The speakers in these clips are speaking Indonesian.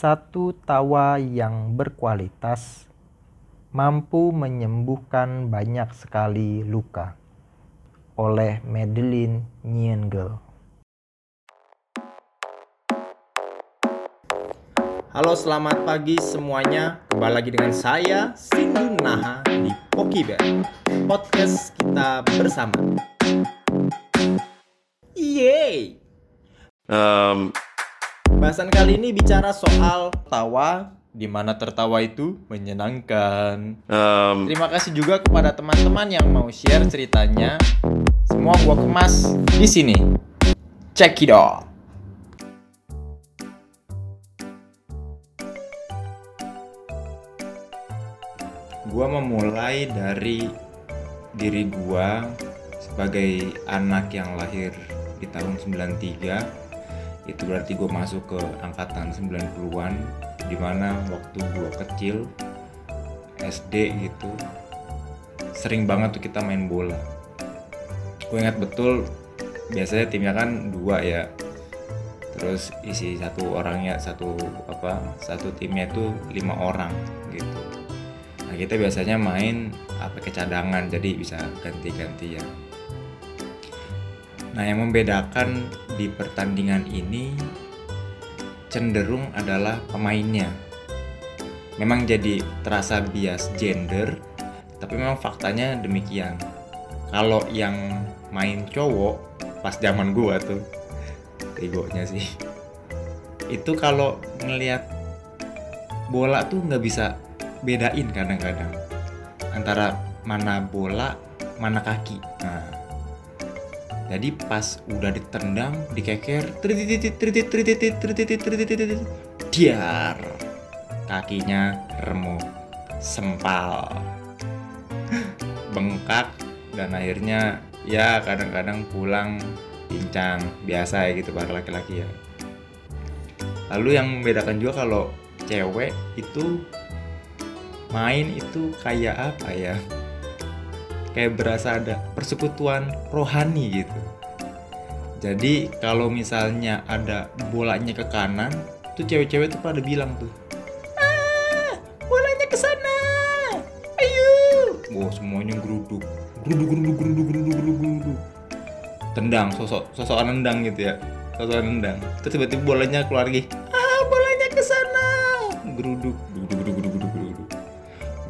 Satu tawa yang berkualitas mampu menyembuhkan banyak sekali luka. Oleh Madeline Niengel. Halo selamat pagi semuanya Kembali lagi dengan saya Sindu Naha di Pokibet Podcast kita bersama Yeay Um, Bahasan kali ini bicara soal tawa di mana tertawa itu menyenangkan. Um, Terima kasih juga kepada teman-teman yang mau share ceritanya. Semua gua kemas di sini. Check it out. Gua memulai dari diri gua sebagai anak yang lahir di tahun 93 itu berarti gue masuk ke angkatan 90-an di mana waktu gue kecil SD gitu sering banget tuh kita main bola. Gue ingat betul biasanya timnya kan dua ya. Terus isi satu orangnya satu apa satu timnya itu lima orang gitu. Nah kita biasanya main apa kecadangan jadi bisa ganti-gantian nah yang membedakan di pertandingan ini cenderung adalah pemainnya. Memang jadi terasa bias gender tapi memang faktanya demikian. Kalau yang main cowok pas zaman gua tuh egonya sih. Itu kalau ngelihat bola tuh nggak bisa bedain kadang-kadang antara mana bola mana kaki. Nah jadi pas udah ditendang dikeker diar kakinya remuk sempal bengkak dan akhirnya ya kadang-kadang pulang pincang biasa ya gitu para laki-laki ya. Lalu yang membedakan juga kalau cewek itu main itu kayak apa ya kayak berasa ada persekutuan rohani gitu. Jadi kalau misalnya ada bolanya ke kanan tuh cewek-cewek tuh pada bilang tuh ah bolanya ke sana. Ayo. Wow semuanya geruduk geruduk geruduk geruduk geruduk geruduk geruduk tendang sosok sosok nendang gitu ya. Sosok nendang. Terus tiba-tiba bolanya keluar lagi. Ah bolanya ke sana. Geruduk geruduk geruduk geruduk geruduk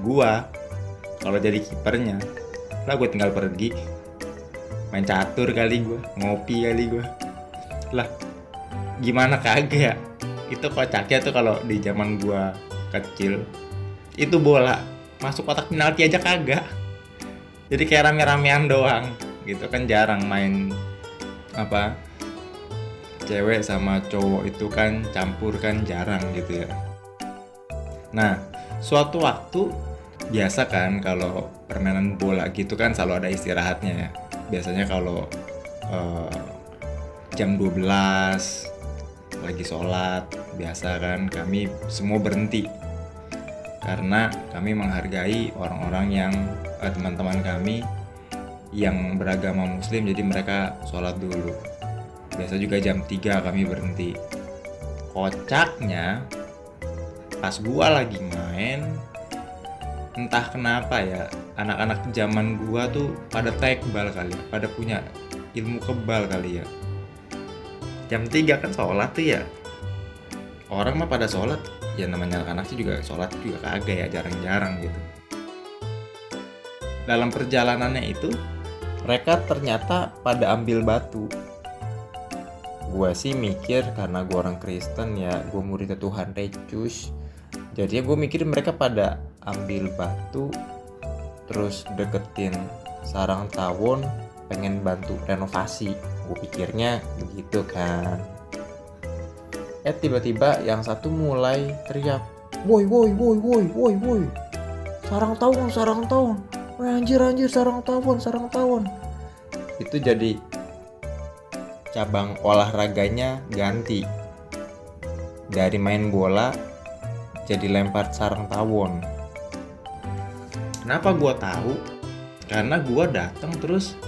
gua kalau jadi kipernya lah gue tinggal pergi. Main catur kali gue ngopi kali gue lah gimana kagak itu kocaknya tuh kalau di zaman gue kecil itu bola. Masuk kotak penalti aja kagak. Jadi kayak rame-ramean doang gitu kan jarang main apa cewek sama cowok itu kan campur kan jarang gitu ya. Nah suatu waktu biasa kan kalau permainan bola gitu kan selalu ada istirahatnya ya. Biasanya kalau eh, jam 12 lagi sholat biasa kan kami semua berhenti. Karena kami menghargai orang-orang yang eh, teman-teman kami yang beragama muslim jadi mereka sholat dulu. Biasa juga jam 3 kami berhenti. Kocaknya pas gua lagi main entah kenapa ya anak-anak zaman gua tuh pada tekbal kali ya, pada punya ilmu kebal kali ya. Jam 3 kan sholat tuh ya. Orang mah pada sholat ya namanya anak-anak sih juga sholat juga kagak ya jarang-jarang gitu. Dalam perjalanannya itu mereka ternyata pada ambil batu. Gue sih mikir karena gue orang Kristen ya gue murid Tuhan Recus jadi gue mikir mereka pada ambil batu terus deketin sarang tawon pengen bantu renovasi. Gue pikirnya begitu kan. Eh tiba-tiba yang satu mulai teriak woi woi woi woi woi woi sarang tawon sarang tawon anjir anjir sarang tawon sarang tawon. Itu jadi cabang olahraganya ganti. Dari main bola jadi lempar sarang tawon. Kenapa gua tahu? Karena gua datang terus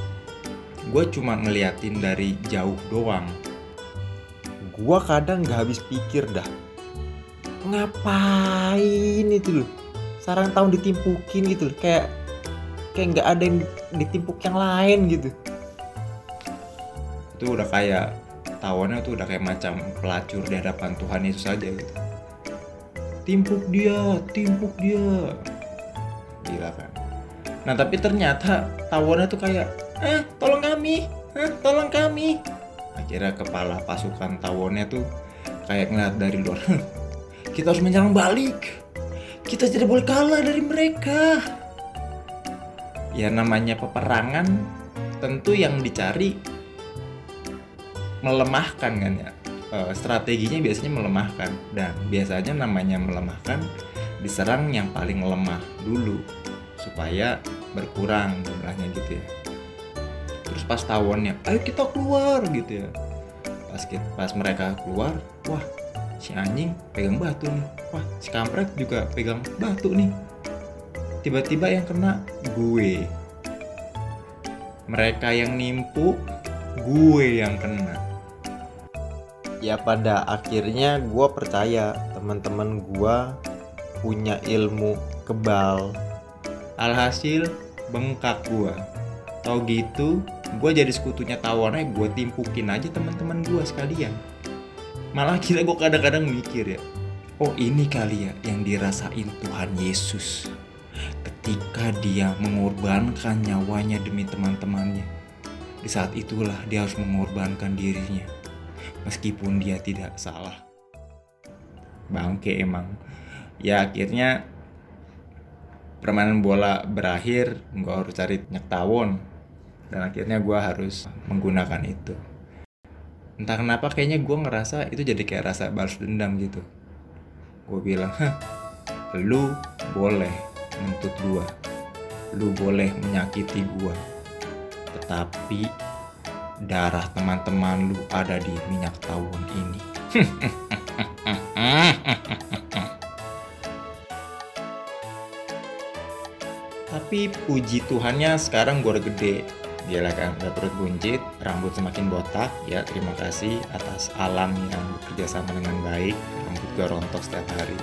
gue cuma ngeliatin dari jauh doang. Gua kadang nggak habis pikir dah ngapain itu loh? Sarang tahun ditimpukin gitu loh kayak kayak nggak ada yang ditimpuk yang lain gitu. Itu udah kayak tawonnya tuh udah kayak macam pelacur di hadapan Tuhan Yesus aja gitu timpuk dia timpuk dia. Gila kan nah tapi ternyata tawonnya tuh kayak eh tolong kami eh, tolong kami. Akhirnya kepala pasukan tawonnya tuh kayak ngeliat dari luar. Kita harus menyerang balik. Kita tidak boleh kalah dari mereka. Ya namanya peperangan tentu yang dicari melemahkan kan ya Eh, strateginya biasanya melemahkan. Dan biasanya namanya melemahkan diserang yang paling lemah dulu supaya berkurang jumlahnya gitu ya. Terus pas tawonnya ayo kita keluar gitu ya. Pas pas mereka keluar wah si anjing pegang batu nih. Wah si kampret juga pegang batu nih. Tiba-tiba yang kena gue. Mereka yang nimpu gue yang kena ya pada akhirnya gue percaya teman-teman gue punya ilmu kebal. Alhasil bengkak gue tau gitu gue jadi sekutunya tawannya gue timpukin aja teman-teman gue sekalian. Malah kira gue kadang-kadang mikir ya oh ini kali ya yang dirasain Tuhan Yesus ketika dia mengorbankan nyawanya demi teman-temannya. Di saat itulah dia harus mengorbankan dirinya meskipun dia tidak salah. Bangke emang. Ya akhirnya permainan bola berakhir gue harus cari minyak tawon. Dan akhirnya gue harus menggunakan itu. Entah kenapa kayaknya gue ngerasa itu jadi kayak rasa balas dendam gitu. Gue bilang Hah, lu boleh menuntut gue lu boleh menyakiti gue tetapi darah teman-teman lu ada di minyak tawon ini. Tapi puji Tuhannya sekarang gue udah gede. Gila kan, udah perut buncit, rambut semakin botak Ya terima kasih atas alam yang bekerja sama dengan baik Rambut gue rontok setiap hari.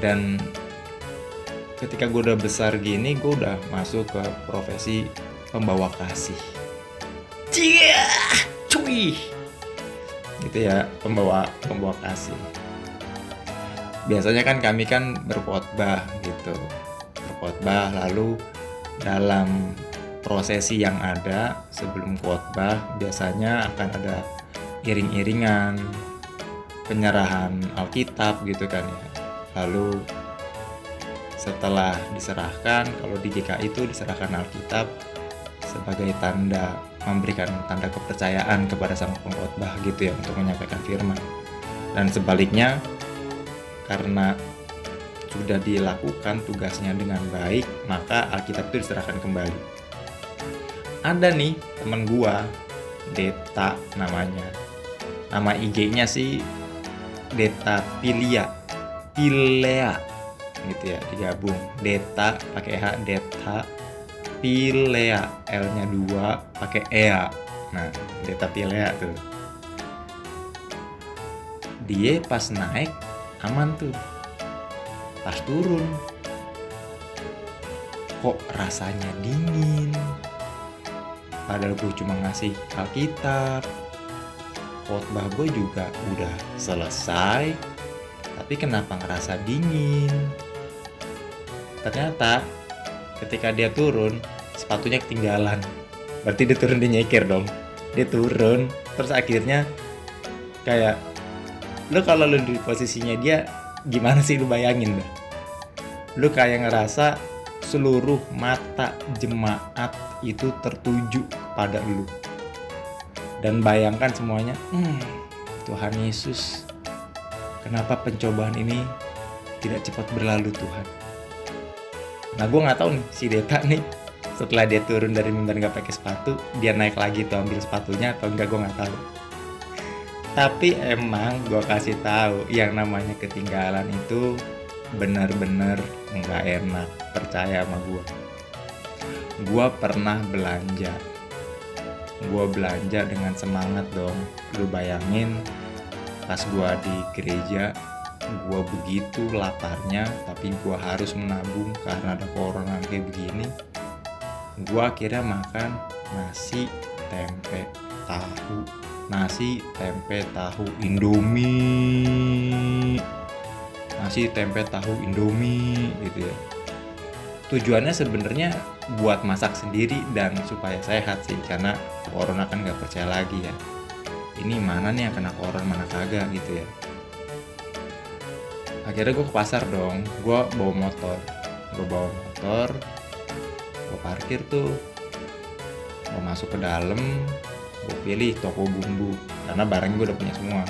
Dan ketika gue udah besar gini Gue udah masuk ke profesi pembawa kasih cuy Gitu ya, pembawa pembawa kasih Biasanya kan kami kan berkhotbah gitu. Berkhotbah lalu dalam prosesi yang ada sebelum khotbah biasanya akan ada iring-iringan penyerahan Alkitab gitu kan ya. Lalu setelah diserahkan kalau di GKI itu diserahkan Alkitab sebagai tanda memberikan tanda kepercayaan kepada sang pengkhotbah gitu ya untuk menyampaikan firman. Dan sebaliknya karena sudah dilakukan tugasnya dengan baik, maka Alkitab itu diserahkan kembali. Ada nih temen gua Deta namanya. Nama IG-nya sih Deta Pilia Pilea gitu ya digabung. Deta pakai H Deta Pilea L-nya dua pakai Ea. Nah Deta Pilea tuh. Dia pas naik aman tuh. Pas turun. Kok rasanya dingin? Padahal gue cuma ngasih Alkitab. Khotbah gue juga udah selesai. Tapi kenapa ngerasa dingin? Ternyata ketika dia turun sepatunya ketinggalan. Berarti dia turun di nyekir dong. Dia turun terus akhirnya kayak lu kalau lu di posisinya dia gimana sih lu bayangin dah lu kayak ngerasa seluruh mata jemaat itu tertuju kepada lu. Dan bayangkan semuanya hmm, Tuhan Yesus kenapa pencobaan ini tidak cepat berlalu Tuhan? Nah gue nggak tahu nih si Deta nih setelah dia turun dari mimbar nggak pakai sepatu dia naik lagi tuh ambil sepatunya atau enggak gue nggak tahu. Tapi emang gue kasih tahu yang namanya ketinggalan itu benar-benar nggak enak percaya sama gue gue pernah belanja. Gue belanja dengan semangat dong. Lu bayangin pas gue di gereja gue begitu laparnya tapi gue harus menabung karena ada corona kayak begini gue akhirnya makan nasi tempe tahu. Nasi tempe tahu indomie. Nasi tempe tahu indomie gitu ya. Tujuannya sebenarnya buat masak sendiri dan supaya sehat sih karena corona kan nggak percaya lagi ya. Ini mana nih yang kena corona mana kagak gitu ya. Akhirnya gue ke pasar dong. Gue bawa motor. Gue bawa motor parkir tuh. Gue masuk ke dalam gue pilih toko bumbu. Karena barangnya gue udah punya semua.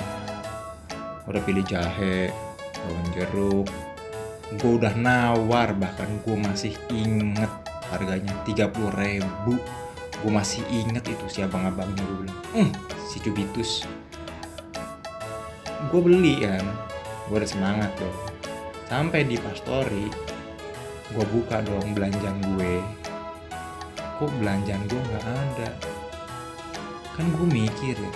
Udah pilih jahe daun jeruk. Gue udah nawar bahkan gue masih inget harganya 30 ribu. Gue masih inget itu si abang-abangnya gue bilang hmm, si Cubitus. Gue beli kan. Gue udah semangat dong sampai di pastori gue buka dong belanjaan gue kok belanjaan gue nggak ada? Kan gue mikir ya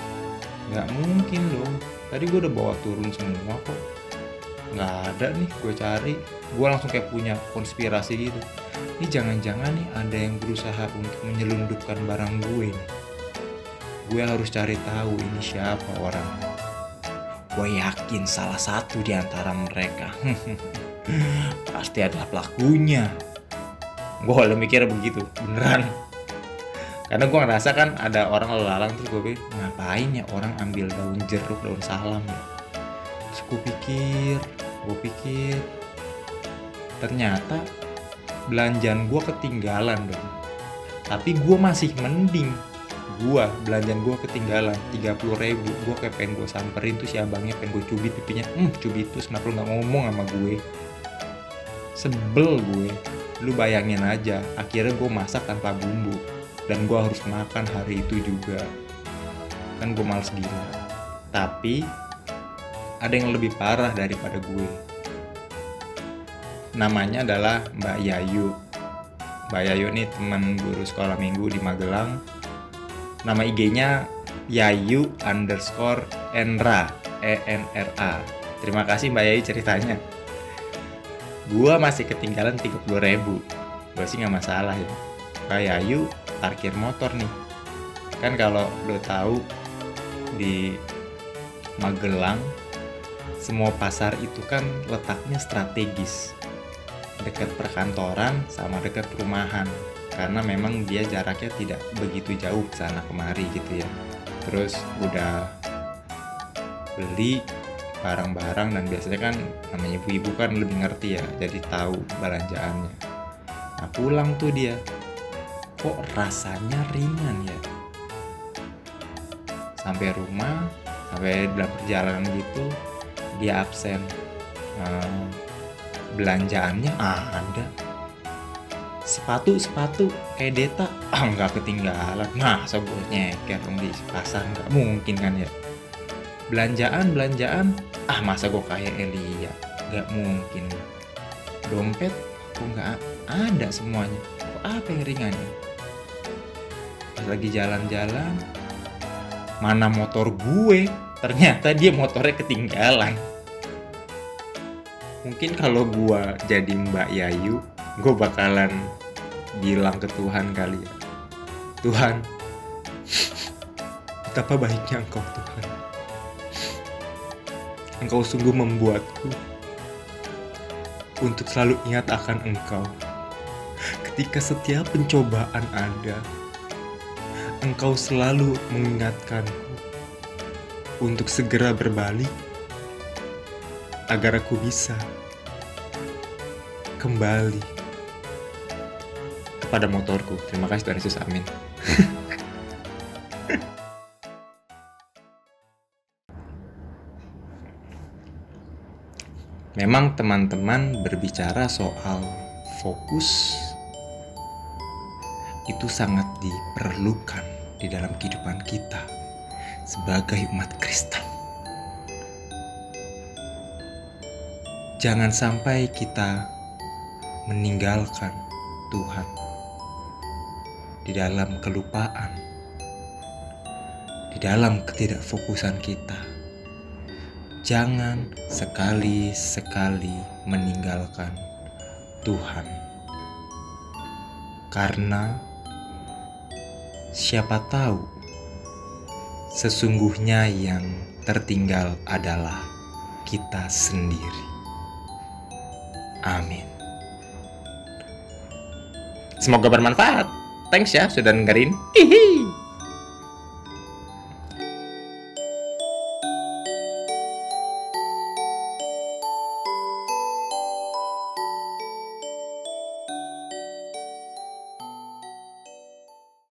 nggak mungkin dong. Tadi gue udah bawa turun semua kok. Nggak ada nih gue cari. Gue langsung kayak punya konspirasi gitu. Ini jangan-jangan nih ada yang berusaha untuk menyelundupkan barang gue nih gue harus cari tahu ini siapa orang. Gue yakin salah satu di antara mereka pasti adalah pelakunya gue awalnya mikir begitu beneran. Karena gue ngerasa kan ada orang lalang terus gue pikir ngapain ya orang ambil daun jeruk daun salam ya? Terus gue pikir gue pikir ternyata belanjaan gue ketinggalan dong tapi gue masih mending gue belanjaan gue ketinggalan 30 ribu. Gue kayak pengen gue samperin tuh si abangnya pengen gue cubit pipinya hmm cubitus kenapa lu nggak ngomong sama gue? Sebel gue lu bayangin aja akhirnya gue masak tanpa bumbu dan gue harus makan hari itu juga. Kan gue males gila. Tapi ada yang lebih parah daripada gue. Namanya adalah Mbak Yayu. Mbak Yayu ini teman guru sekolah minggu di Magelang. Nama IG-nya Yayu underscore Enra E N R A. Terima kasih Mbak Yayu ceritanya gua masih ketinggalan 30 ribu. Gue sih nggak masalah ya. Mbak Yayu parkir motor nih. Kan kalau lo tahu di Magelang semua pasar itu kan letaknya strategis. Dekat perkantoran sama dekat perumahan. Karena memang dia jaraknya tidak begitu jauh sana kemari gitu ya. Terus udah beli barang-barang dan biasanya kan namanya ibu-ibu kan lebih ngerti ya jadi tahu belanjaannya. Nah pulang tuh dia kok rasanya ringan ya? Sampai rumah sampai dalam perjalanan gitu dia absen. Eh, belanjaannya ada. Sepatu sepatu kayak deta. Ah nggak ketinggalan. Gue nyeker dong di pasar? Nggak mungkin kan ya belanjaan belanjaan. Ah masa gue kayak Elia? Nggak mungkin. Dompet kok nggak ada semuanya? Kok apa yang ringan ya? Pas lagi jalan-jalan mana motor gue? Ternyata dia motornya ketinggalan. Mungkin kalau gua jadi Mbak Yayu gue bakalan bilang ke Tuhan kali ya. Tuhan betapa baiknya engkau Tuhan engkau sungguh membuatku untuk selalu ingat akan engkau ketika setiap pencobaan ada engkau selalu mengingatkanku untuk segera berbalik agar aku bisa kembali kepada motorku. Terima kasih Tuhan Yesus. Amin. Memang teman-teman berbicara soal fokus itu sangat diperlukan di dalam kehidupan kita sebagai umat Kristen. Jangan sampai kita meninggalkan Tuhan di dalam kelupaan, di dalam ketidakfokusan kita. Jangan sekali-sekali meninggalkan Tuhan. Karena siapa tahu sesungguhnya yang tertinggal adalah kita sendiri. Amin. Semoga bermanfaat. Thanks ya sudah dengerin. Hihi.